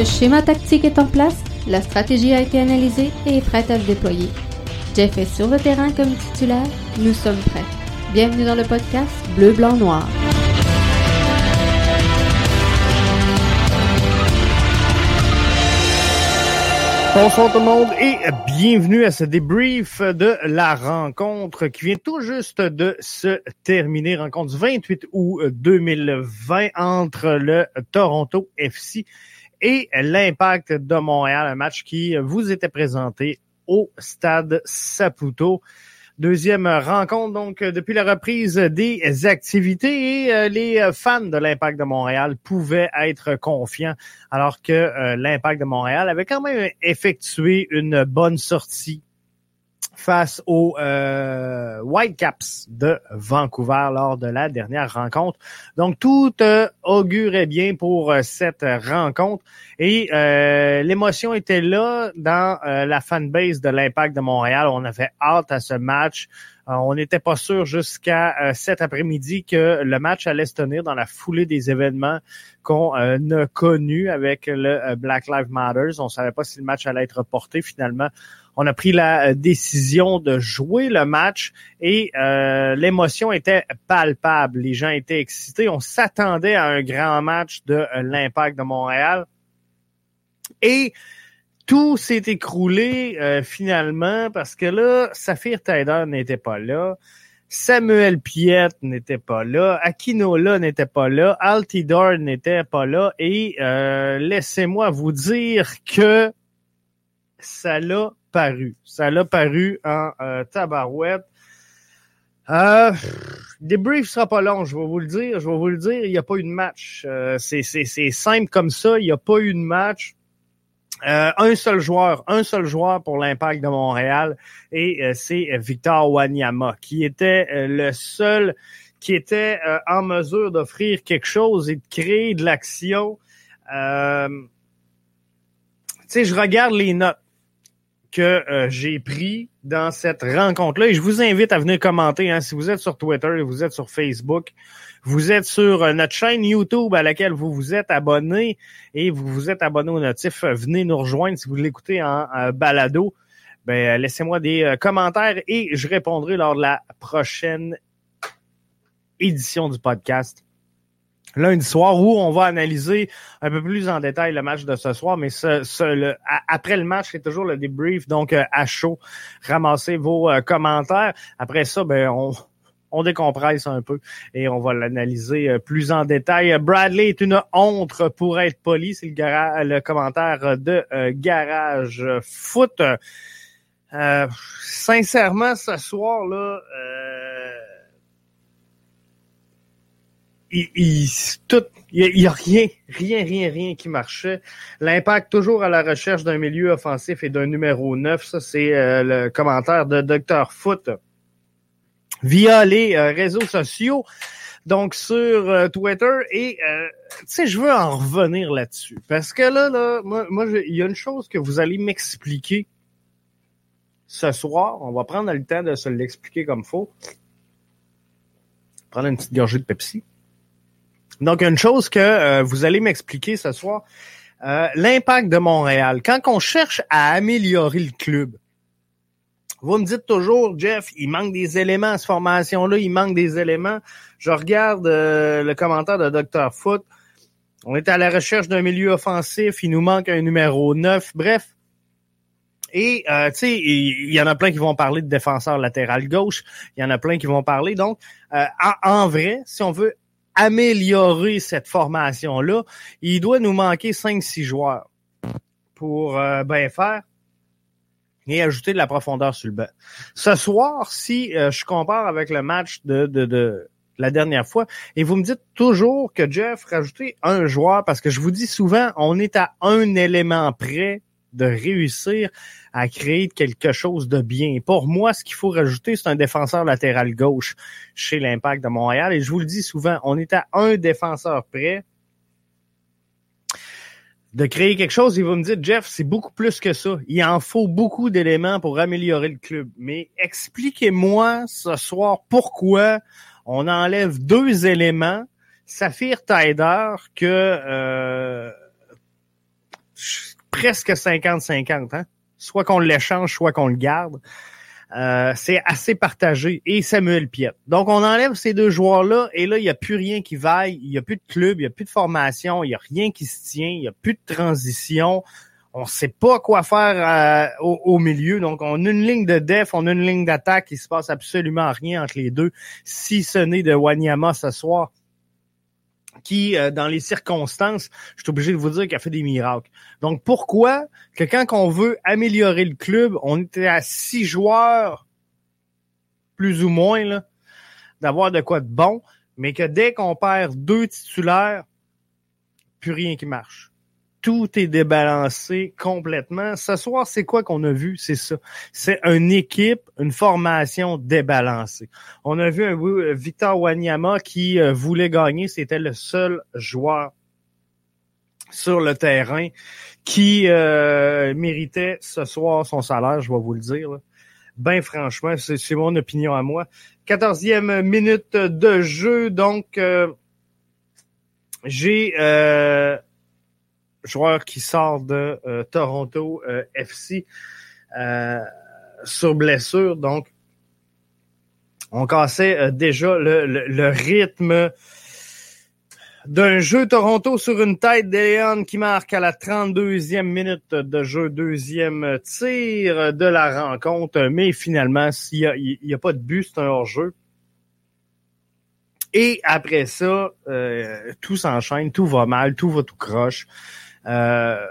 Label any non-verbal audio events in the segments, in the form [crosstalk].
Le schéma tactique est en place, la stratégie a été analysée et est prête à se déployer. Jeff est sur le terrain comme titulaire, nous sommes prêts. Bienvenue dans le podcast Bleu, Blanc, Noir. Bonsoir tout le monde et bienvenue à ce débrief de la rencontre qui vient tout juste de se terminer. Rencontre du 28 août 2020 entre le Toronto FC et l'Impact de Montréal, un match qui vous était présenté au stade Saputo. Deuxième rencontre, donc, depuis la reprise des activités et euh, les fans de l'Impact de Montréal pouvaient être confiants alors que euh, l'Impact de Montréal avait quand même effectué une bonne sortie face aux euh, Whitecaps de Vancouver lors de la dernière rencontre. Donc tout euh, augurait bien pour euh, cette rencontre et euh, l'émotion était là dans la fanbase de l'Impact de Montréal. On avait hâte à ce match. On n'était pas sûr jusqu'à cet après-midi que le match allait se tenir dans la foulée des événements qu'on a connus avec le Black Lives Matter. On savait pas si le match allait être reporté finalement on a pris la euh, décision de jouer le match et euh, l'émotion était palpable. Les gens étaient excités. On s'attendait à un grand match de euh, l'Impact de Montréal. Et tout s'est écroulé finalement parce que là, Saphir Taider n'était pas là. Samuel Piet n'était pas là, Akinola n'était pas là, Altidor n'était pas là, et laissez-moi vous dire que ça l'a paru. Ça l'a paru en euh, tabarouette. Euh, débrief sera pas long, je vais vous le dire. Je vais vous le dire, il n'y a pas eu de match. Euh, c'est simple comme ça, il n'y a pas eu de match. Euh, un seul joueur, un seul joueur pour l'Impact de Montréal, et euh, c'est Victor Wanyama, qui était le seul qui était en mesure d'offrir quelque chose et de créer de l'action. tu sais, je regarde les notes que euh, j'ai pris dans cette rencontre-là. Et je vous invite à venir commenter. Hein, si vous êtes sur Twitter, vous êtes sur Facebook, vous êtes sur euh, notre chaîne YouTube à laquelle vous vous êtes abonné et vous vous êtes abonné au notif, euh, venez nous rejoindre si vous l'écoutez en, balado. Ben, laissez-moi des commentaires et je répondrai lors de la prochaine édition du podcast lundi soir où on va analyser un peu plus en détail le match de ce soir, mais ce, après le match, c'est toujours le débrief, donc euh, à chaud, ramassez vos euh, commentaires. Après ça, ben on, on décompresse un peu et on va l'analyser euh, plus en détail. Bradley est une honte pour être poli, c'est le, le commentaire de Garage Foot. sincèrement, ce soir là il, il, tout, il y, a, rien, rien, rien, rien qui marchait. L'impact toujours à la recherche d'un milieu offensif et d'un numéro 9. Ça, c'est euh, le commentaire de Dr. Foot via les euh, réseaux sociaux. Donc sur euh, Twitter et tu sais je veux en revenir là-dessus parce que là là moi moi il y a une chose que vous allez m'expliquer ce soir, on va prendre le temps de se l'expliquer comme faut. Prendre une petite gorgée de Pepsi. Donc, une chose que euh, vous allez m'expliquer ce soir, euh, l'impact de Montréal. Quand on cherche à améliorer le club, vous me dites toujours, Jeff, il manque des éléments à cette formation-là, il manque des éléments. Je regarde euh, le commentaire de Dr. Foot. On est à la recherche d'un milieu offensif, il nous manque un numéro 9. Bref, et tu sais, il y, en a plein qui vont parler de défenseur latéral gauche. Il y en a plein qui vont parler. Donc, en, vrai, si on veut améliorer cette formation-là, il doit nous manquer 5-6 joueurs pour euh, bien faire et ajouter de la profondeur sur le banc. Ce soir, si euh, je compare avec le match de, de, de la dernière fois, et vous me dites toujours que Jeff, rajoutez un joueur, parce que je vous dis souvent, on est à un élément près de réussir à créer quelque chose de bien. Pour moi, ce qu'il faut rajouter, c'est un défenseur latéral gauche chez l'Impact de Montréal. Et je vous le dis souvent, on est à un défenseur près de créer quelque chose. Il va me dire, Jeff, c'est beaucoup plus que ça. Il en faut beaucoup d'éléments pour améliorer le club. Mais expliquez-moi ce soir pourquoi on enlève deux éléments. Saphir Taider que... Euh, presque 50-50. Hein? Soit qu'on l'échange, soit qu'on le garde. Euh, c'est assez partagé. Et Samuel Piet. Donc, on enlève ces deux joueurs-là et là, il n'y a plus rien qui vaille. Il n'y a plus de club, il n'y a plus de formation, il n'y a rien qui se tient, il n'y a plus de transition. On ne sait pas quoi faire euh, au, milieu. Donc, on a une ligne de def, on a une ligne d'attaque. Il se passe absolument rien entre les deux, si ce n'est de Wanyama ce soir qui, euh, dans les circonstances, je suis obligé de vous dire qu'il a fait des miracles. Donc, pourquoi que quand on veut améliorer le club, on était à six joueurs, plus ou moins, d'avoir de quoi de bon, mais que dès qu'on perd deux titulaires, plus rien qui marche? Tout est débalancé complètement. Ce soir, c'est quoi qu'on a vu? C'est ça. C'est une équipe, une formation débalancée. On a vu un Victor Wanyama qui euh, voulait gagner. C'était le seul joueur sur le terrain qui euh, méritait ce soir son salaire, je vais vous le dire. Ben franchement, c'est mon opinion à moi. Quatorzième minute de jeu, donc euh, j'ai joueur qui sort de euh, Toronto euh, FC euh, sur blessure. Donc, on cassait déjà le, rythme d'un jeu Toronto sur une tête d'Eleon qui marque à la 32e minute de jeu, deuxième tir de la rencontre. Mais finalement, s'il n'y a, pas de but, c'est un hors-jeu. Et après ça, tout s'enchaîne, tout va mal, tout va tout croche. Euh,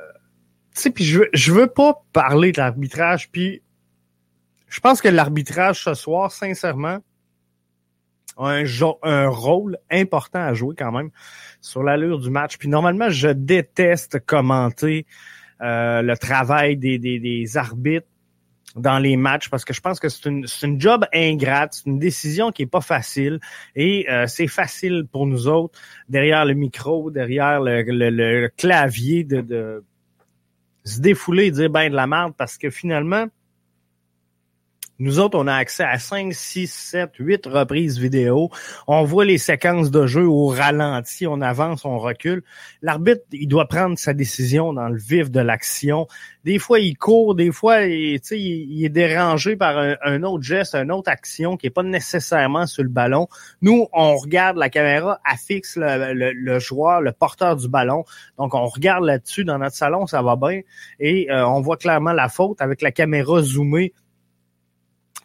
tu sais, puis je, je veux pas parler de l'arbitrage, puis je pense que l'arbitrage ce soir, sincèrement, a un, un rôle important à jouer quand même sur l'allure du match. Puis normalement, je déteste commenter euh, le travail des, des, des, arbitres dans les matchs parce que je pense que c'est une, une job ingrate, c'est une décision qui est pas facile et euh, c'est facile pour nous autres derrière le micro, derrière le, le, clavier de, de, se défouler et dire ben de la merde parce que finalement nous autres, on a accès à 5, 6, 7, 8 reprises vidéo. On voit les séquences de jeu au ralenti, on avance, on recule. L'arbitre, il doit prendre sa décision dans le vif de l'action. Des fois, il court, des fois, il, il est dérangé par un, autre geste, une autre action qui est pas nécessairement sur le ballon. Nous, on regarde la caméra, affixe le, le, joueur, le porteur du ballon. Donc, on regarde là-dessus dans notre salon, ça va bien. Et euh, on voit clairement la faute avec la caméra zoomée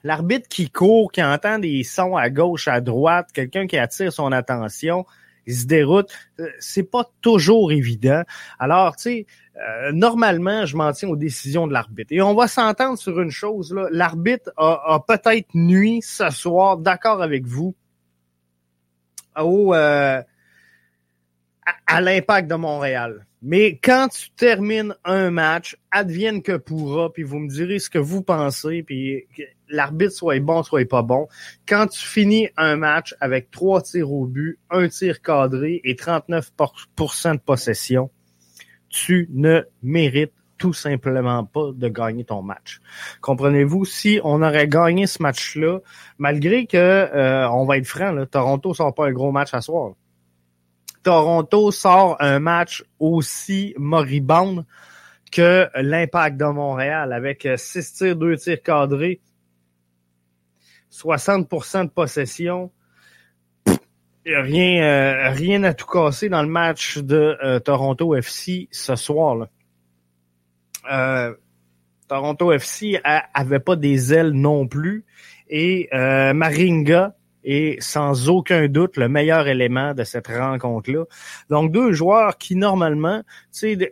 L'arbitre qui court, qui entend des sons à gauche, à droite, quelqu'un qui attire son attention, il se déroute. Euh, c'est pas toujours évident. Alors, tu sais, euh, normalement, je m'en tiens aux décisions de l'arbitre. Et on va s'entendre sur une chose. L'arbitre a, peut-être nuit ce soir, d'accord avec vous, au, euh, à l'impact de Montréal. Mais quand tu termines un match, advienne que pourra, puis vous me direz ce que vous pensez, puis l'arbitre soit bon, soit pas bon. Quand tu finis un match avec trois tirs au but, un tir cadré et 39% de possession, tu ne mérites tout simplement pas de gagner ton match. Comprenez-vous, si on aurait gagné ce match-là, malgré que, euh, on va être franc, là, Toronto sort pas un gros match à soir. Toronto sort un match aussi moribond que l'impact de Montréal avec 6 tirs, 2 tirs cadrés, 60% de possession. rien, euh, rien à tout casser dans le match de euh, Toronto FC ce soir. Euh, Toronto FC avait pas des ailes non plus. Et Maringa, et sans aucun doute le meilleur élément de cette rencontre-là. Donc, deux joueurs qui, normalement,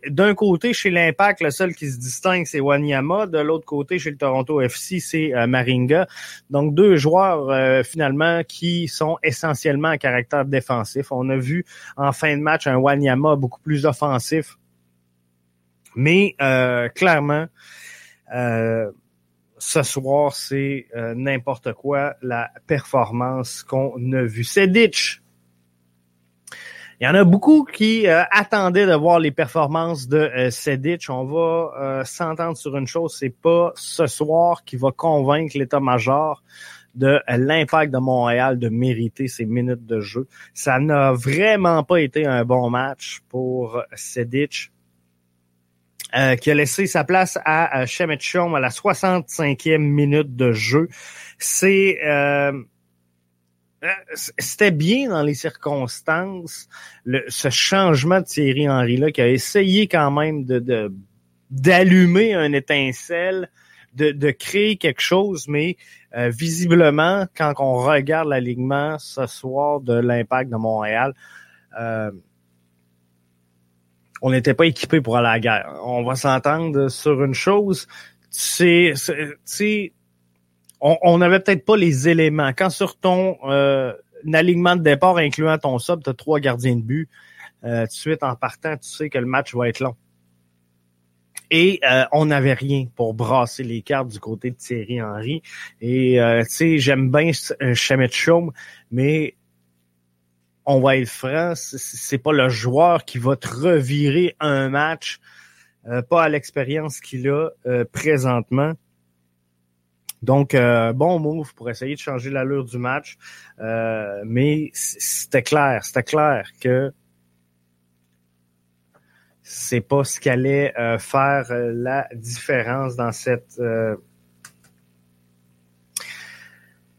d'un côté, chez l'Impact, le seul qui se distingue, c'est Wanyama. De l'autre côté, chez le Toronto FC, c'est euh, Maringa. Donc, deux joueurs, euh, finalement, qui sont essentiellement à caractère défensif. On a vu en fin de match un Wanyama beaucoup plus offensif. Mais, euh, clairement, ce soir, c'est euh, n'importe quoi la performance qu'on a vue. C'est. Il y en a beaucoup qui euh, attendaient de voir les performances de euh. On va euh, s'entendre sur une chose, c'est pas ce soir qui va convaincre l'état-major de l'impact de Montréal de mériter ses minutes de jeu. Ça n'a vraiment pas été un bon match pour Sedic. Euh, qui a laissé sa place à, à Chom à la 65e minute de jeu. C'est euh, euh, c'était bien dans les circonstances, le, ce changement de Thierry Henry-là, qui a essayé quand même de d'allumer un étincelle, de, de, créer quelque chose, mais euh, visiblement, quand on regarde l'alignement ce soir de l'impact de Montréal, euh, on n'était pas équipé pour aller à la guerre. On va s'entendre sur une chose, c'est, on n'avait peut-être pas les éléments. Quand sur ton euh, alignement de départ incluant ton sub, tu trois gardiens de but, euh, tout de suite en partant, tu sais que le match va être long. Et euh, on n'avait rien pour brasser les cartes du côté de Thierry Henry. Et tu sais, j'aime bien Chamet Chaume, mais on va être franc, c'est pas le joueur qui va te revirer un match, pas à l'expérience qu'il a présentement. Donc, euh, bon move pour essayer de changer l'allure du match. Euh, mais c'était clair, c'était clair que c'est pas ce qu'allait euh, faire la différence dans cette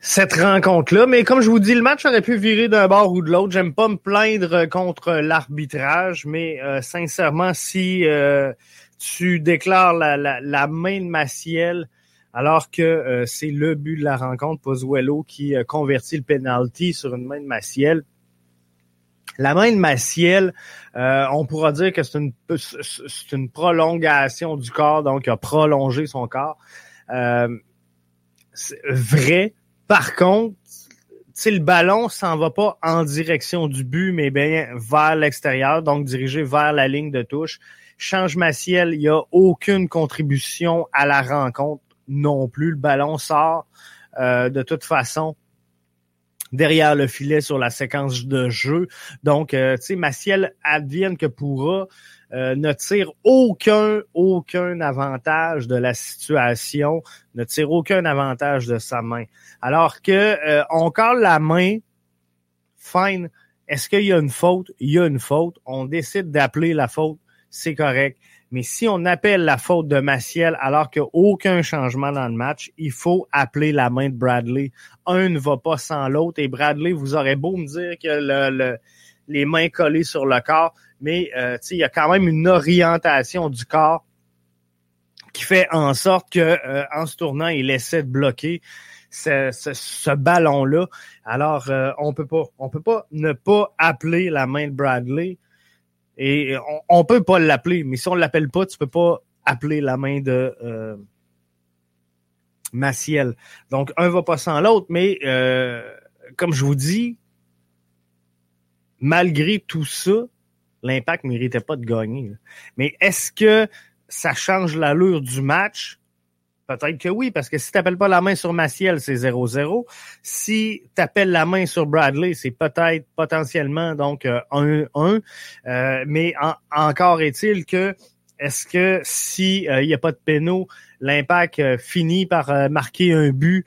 cette rencontre-là. Mais comme je vous dis, le match aurait pu virer d'un bord ou de l'autre. J'aime pas me plaindre contre l'arbitrage, mais sincèrement, si tu déclares la, la, la main de Maciel alors que euh, c'est le but de la rencontre, Pozuelo qui euh, convertit le penalty sur une main de Maciel. La main de Maciel, euh, on pourra dire que c'est une, c'est une prolongation du corps, donc il a prolongé son corps. c'est vrai. Par contre, le ballon s'en va pas en direction du but, mais bien vers l'extérieur, donc dirigé vers la ligne de touche. Change Maciel, il n'y a aucune contribution à la rencontre non plus. Le ballon sort euh, de toute façon derrière le filet sur la séquence de jeu. Donc, euh, tu sais, advienne que pourra euh, ne tire aucun, aucun avantage de la situation, ne tire aucun avantage de sa main. Alors que on colle la main, fine. Est-ce qu'il y a une faute? Il y a une faute. On décide d'appeler la faute, c'est correct. Mais si on appelle la faute de Maciel alors qu'il n'y a aucun changement dans le match, il faut appeler la main de Bradley. Un ne va pas sans l'autre. Et Bradley, vous aurez beau me dire que le, les mains collées sur le corps, mais euh, il y a quand même une orientation du corps qui fait en sorte que euh, en se tournant, il essaie de bloquer ce, ballon-là. Alors, euh, on peut pas, on peut pas ne pas appeler la main de Bradley. Et on, on peut pas l'appeler, mais si on l'appelle pas, tu peux pas appeler la main de euh, Maciel. Donc, un va pas sans l'autre, mais euh, comme je vous dis, malgré tout ça, l'impact méritait pas de gagner. Mais est-ce que ça change l'allure du match? Peut-être que oui, parce que si tu n'appelles pas la main sur Maciel, c'est 0-0. Si tu appelles la main sur Bradley, c'est peut-être potentiellement donc 1-1. Euh, euh, mais encore est-il que est-ce que si euh, il a pas de pénaux, l'impact finit par marquer un but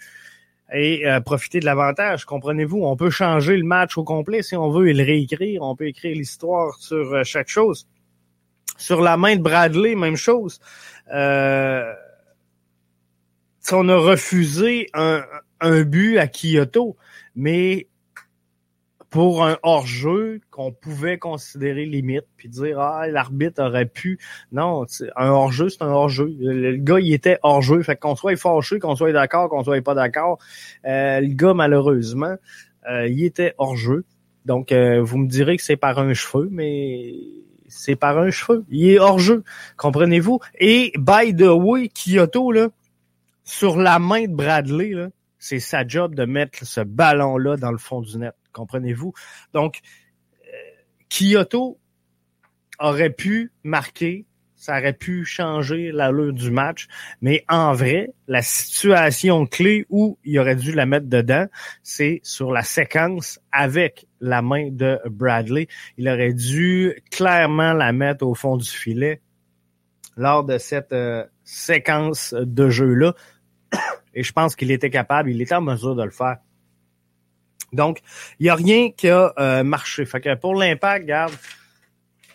et profiter de l'avantage. Comprenez-vous, on peut changer le match au complet si on veut et le réécrire. On peut écrire l'histoire sur chaque chose. Sur la main de Bradley, même chose. Euh, on a refusé un but à Kyoto, mais pour un hors-jeu qu'on pouvait considérer limite, puis dire ah l'arbitre aurait pu. Non, un hors-jeu c'est un hors-jeu. Le, gars il était hors-jeu, fait qu'on soit fâché, qu'on soit d'accord, qu'on soit pas d'accord. Euh, le gars malheureusement, euh, il était hors-jeu. Donc euh, vous me direz que c'est par un cheveu, mais c'est par un cheveu. Il est hors-jeu, comprenez-vous? Et by the way, Kyoto là sur la main de Bradley, c'est sa job de mettre ce ballon-là dans le fond du net. Comprenez-vous? Donc, euh, Kyoto aurait pu marquer, ça aurait pu changer l'allure du match, mais en vrai, la situation clé où il aurait dû la mettre dedans, c'est sur la séquence avec la main de Bradley. Il aurait dû clairement la mettre au fond du filet lors de cette euh, séquence de jeu-là. [coughs] Et je pense qu'il était capable, il était en mesure de le faire. Donc, il n'y a rien qui a euh, marché. Fait que pour l'impact, regarde,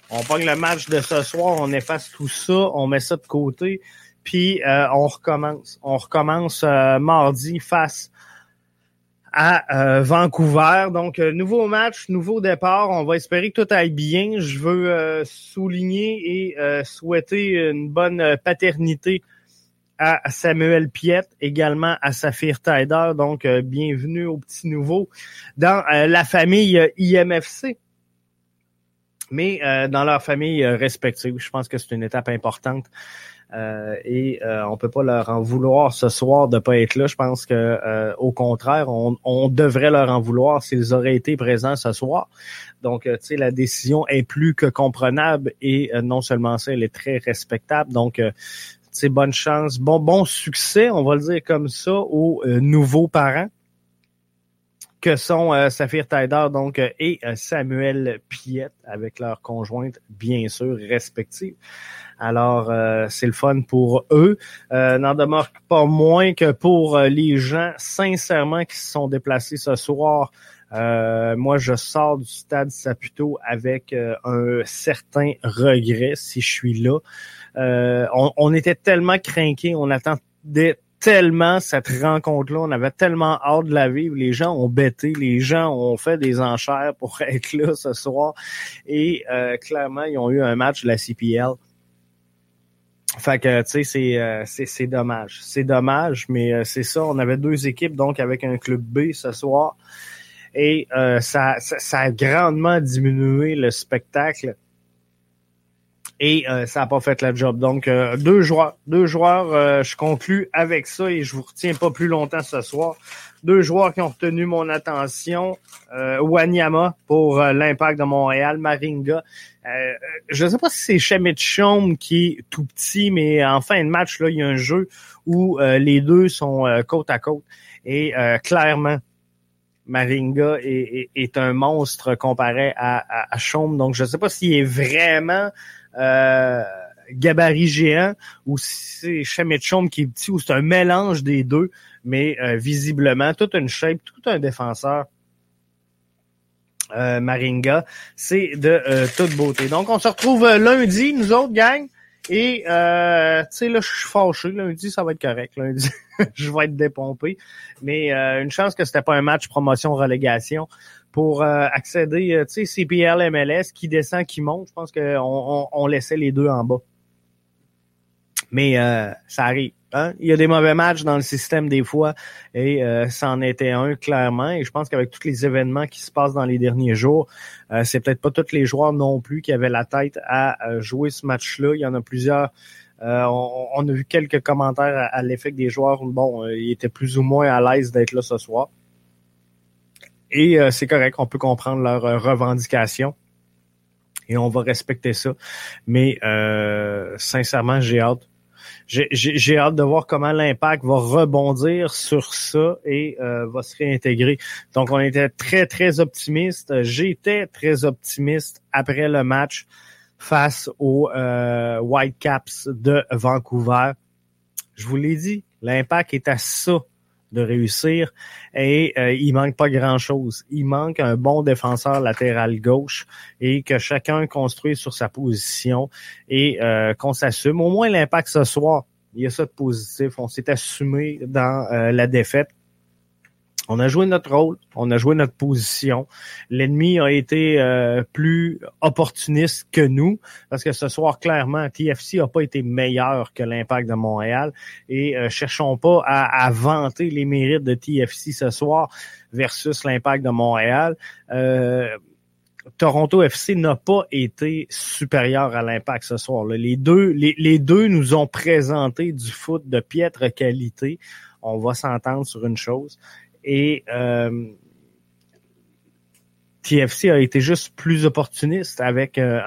On pogne le match de ce soir, on efface tout ça, on met ça de côté, puis euh, on recommence. On recommence euh, mardi face à Vancouver. Donc, nouveau match, nouveau départ. On va espérer que tout aille bien. Je veux souligner et souhaiter une bonne paternité à Samuel Piette, également à Saphir Taider. Donc, bienvenue au petit nouveau dans la famille IMFC mais dans leur famille respective. Je pense que c'est une étape importante euh, et euh, on peut pas leur en vouloir ce soir de pas être là. Je pense que euh, au contraire, on, on, devrait leur en vouloir s'ils auraient été présents ce soir. Donc, tu sais, la décision est plus que comprenable et non seulement ça, elle est très respectable. Donc, c'est bonne chance, bon bon succès, on va le dire comme ça, aux nouveaux parents que sont euh, Saphir Taider donc et Samuel Piette avec leurs conjointes bien sûr respectives. Alors, euh, c'est le fun pour eux. Euh, N'en demeure pas moins que pour euh, les gens, sincèrement, qui se sont déplacés ce soir. Euh, moi, je sors du stade Saputo avec un certain regret si je suis là. On, on, était tellement craqués, on attendait tellement cette rencontre-là, on avait tellement hâte de la vivre. Les gens ont bêté, les gens ont fait des enchères pour [laughs] être là ce soir. Et clairement, ils ont eu un match de la CPL fait que, tu sais, euh, c'est, c'est, dommage. C'est dommage, mais euh, c'est ça. On avait deux équipes, donc, avec un club B ce soir. Et euh, ça, ça, a grandement diminué le spectacle. Et ça n'a pas fait la job. Donc, deux joueurs. Deux joueurs, je conclus avec ça et je vous retiens pas plus longtemps ce soir deux joueurs qui ont retenu mon attention. Euh, Wanyama pour euh, l'impact de Montréal, Maringa. Euh, je ne sais pas si c'est Chom qui est tout petit, mais en fin de match, là, il y a un jeu où euh, les deux sont côte à côte. Et clairement, Maringa est, un monstre comparé à, à, Chaume. Donc, je ne sais pas s'il est vraiment gabarit géant ou si c'est Chom qui est petit ou c'est un mélange des deux mais euh, visiblement, toute une shape, tout un défenseur. Euh, Maringa, c'est de euh, toute beauté. Donc, on se retrouve lundi, nous autres, gang. Et, euh, tu sais, là, je suis fâché. Lundi, ça va être correct. Lundi, [laughs] je vais être dépompé. Mais une chance que c'était pas un match promotion-relégation pour accéder, tu sais, CPL, MLS, qui descend, qui monte. Je pense qu'on on, on laissait les deux en bas. Mais ça arrive. Hein? Il y a des mauvais matchs dans le système des fois et euh, ça en était un clairement. Et je pense qu'avec tous les événements qui se passent dans les derniers jours, euh, c'est peut-être pas tous les joueurs non plus qui avaient la tête à euh, jouer ce match-là. Il y en a plusieurs. Euh, on, a vu quelques commentaires à, l'effet que des joueurs, bon, ils étaient plus ou moins à l'aise d'être là ce soir. Et c'est correct, on peut comprendre leurs revendications et on va respecter ça. Mais sincèrement, j'ai hâte j'ai hâte de voir comment l'impact va rebondir sur ça et euh, va se réintégrer. Donc, on était très, très optimiste. J'étais très optimiste après le match face aux euh, Whitecaps de Vancouver. Je vous l'ai dit, l'impact est à ça de réussir et euh, il manque pas grand-chose. Il manque un bon défenseur latéral gauche et que chacun construise sur sa position et euh, qu'on s'assume. Au moins l'impact ce soir, il y a ça de positif. On s'est assumé dans euh, la défaite. On a joué notre rôle, on a joué notre position. L'ennemi a été euh, plus opportuniste que nous, parce que ce soir, clairement, TFC n'a pas été meilleur que l'impact de Montréal. Et euh, cherchons pas à, à, vanter les mérites de TFC ce soir versus l'impact de Montréal. Euh, Toronto FC n'a pas été supérieur à l'impact ce soir. Les deux, les, les, deux nous ont présenté du foot de piètre qualité. On va s'entendre sur une chose et euh, TFC a été juste plus opportuniste avec euh,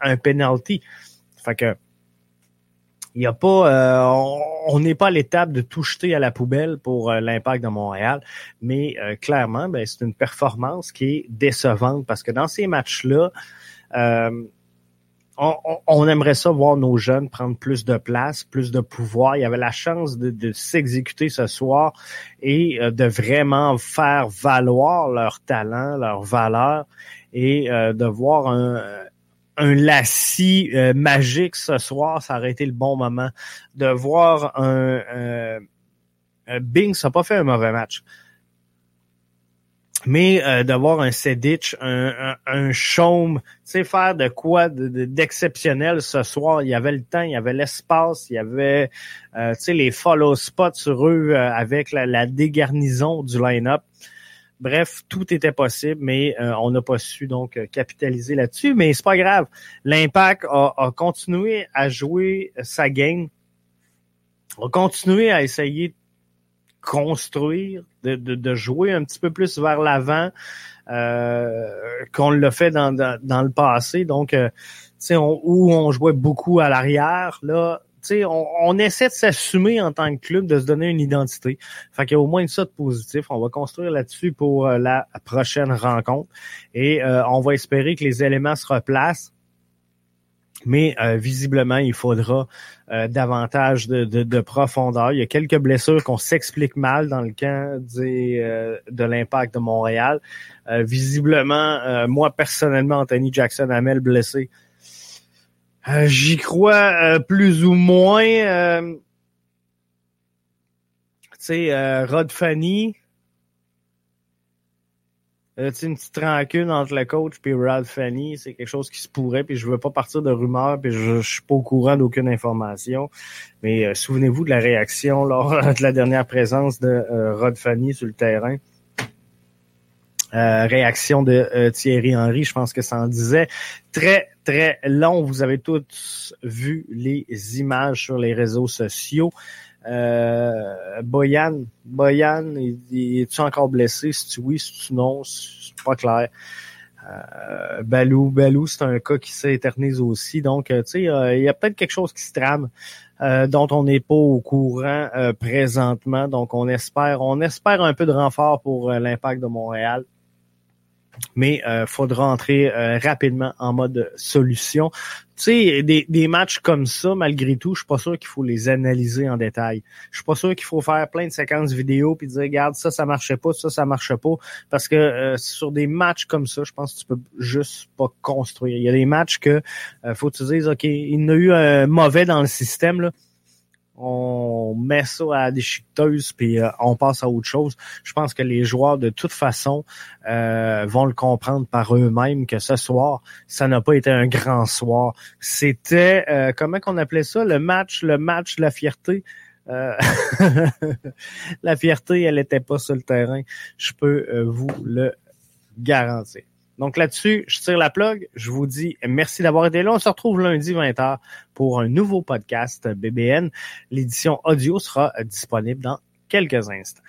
un, penalty. Fait que il y a pas, euh, on n'est pas à l'étape de tout jeter à la poubelle pour l'impact de Montréal, mais clairement, ben, c'est une performance qui est décevante parce que dans ces matchs-là, on, aimerait ça voir nos jeunes prendre plus de place, plus de pouvoir. Il y avait la chance de, s'exécuter ce soir et euh, de vraiment faire valoir leur talent, leur valeur et euh, de voir un, un lacis magique ce soir, ça aurait été le bon moment de voir un, un Binks n'a pas fait un mauvais match. Mais euh, d'avoir un Sedic, un, un, un Chaume, tu sais, faire de quoi d'exceptionnel ce soir. Il y avait le temps, il y avait l'espace, il y avait euh, tu sais, les follow spots sur eux euh, avec la, dégarnison du line-up. Bref, tout était possible, mais euh, on n'a pas su donc capitaliser là-dessus. Mais c'est pas grave. L'impact a, a, continué à jouer sa game, a continué à essayer construire, de, de, jouer un petit peu plus vers l'avant euh, qu'on l'a fait dans, dans, le passé. Donc, euh, on, où on jouait beaucoup à l'arrière, là, on, on essaie de s'assumer en tant que club, de se donner une identité. Fait qu'il y a au moins ça de positif. On va construire là-dessus pour euh, la prochaine rencontre. Et euh, on va espérer que les éléments se replacent mais euh, visiblement, il faudra euh, davantage de, de, profondeur. Il y a quelques blessures qu'on s'explique mal dans le camp des, euh, de l'impact de Montréal. visiblement, moi personnellement, Anthony Jackson Hamel blessé. J'y crois plus ou moins. tu sais, Rod Fanny, euh, une petite rancune entre le coach et Ralph Fanny, c'est quelque chose qui se pourrait, puis je veux pas partir de rumeurs, puis je, je suis pas au courant d'aucune information. Mais euh, souvenez-vous de la réaction lors de la dernière présence de euh, Rod Fanny sur le terrain. Euh, réaction de Thierry Henry, je pense que ça en disait très, très long. Vous avez tous vu les images sur les réseaux sociaux. Euh, Boyan, Boyan, est-tu encore blessé? Si tu oui, si tu non, c'est pas clair. Euh, Balou, Balou, c'est un cas qui s'éternise aussi. Donc, euh, tu sais, il y a peut-être quelque chose qui se trame euh, dont on n'est pas au courant présentement. Donc, on espère, on espère un peu de renfort pour l'impact de Montréal mais euh, faudra entrer euh, rapidement en mode solution. Tu sais, des, des matchs comme ça, malgré tout, je suis pas sûr qu'il faut les analyser en détail. Je suis pas sûr qu'il faut faire plein de séquences vidéo puis dire regarde ça ça marchait pas, ça ça marchait pas parce que euh, sur des matchs comme ça, je pense que tu peux juste pas construire. Il y a des matchs que euh, faut que tu dises OK, il y a eu un mauvais dans le système là on met ça à la déchiqueteuse puis euh, on passe à autre chose. Je pense que les joueurs de toute façon euh, vont le comprendre par eux-mêmes que ce soir, ça n'a pas été un grand soir. C'était euh, comment qu'on appelait ça? Le match, le match la fierté. [laughs] la fierté, elle n'était pas sur le terrain. Je peux vous le garantir. Donc là-dessus, je tire la plug. Je vous dis merci d'avoir été là. On se retrouve lundi 20h pour un nouveau podcast BBN. L'édition audio sera disponible dans quelques instants.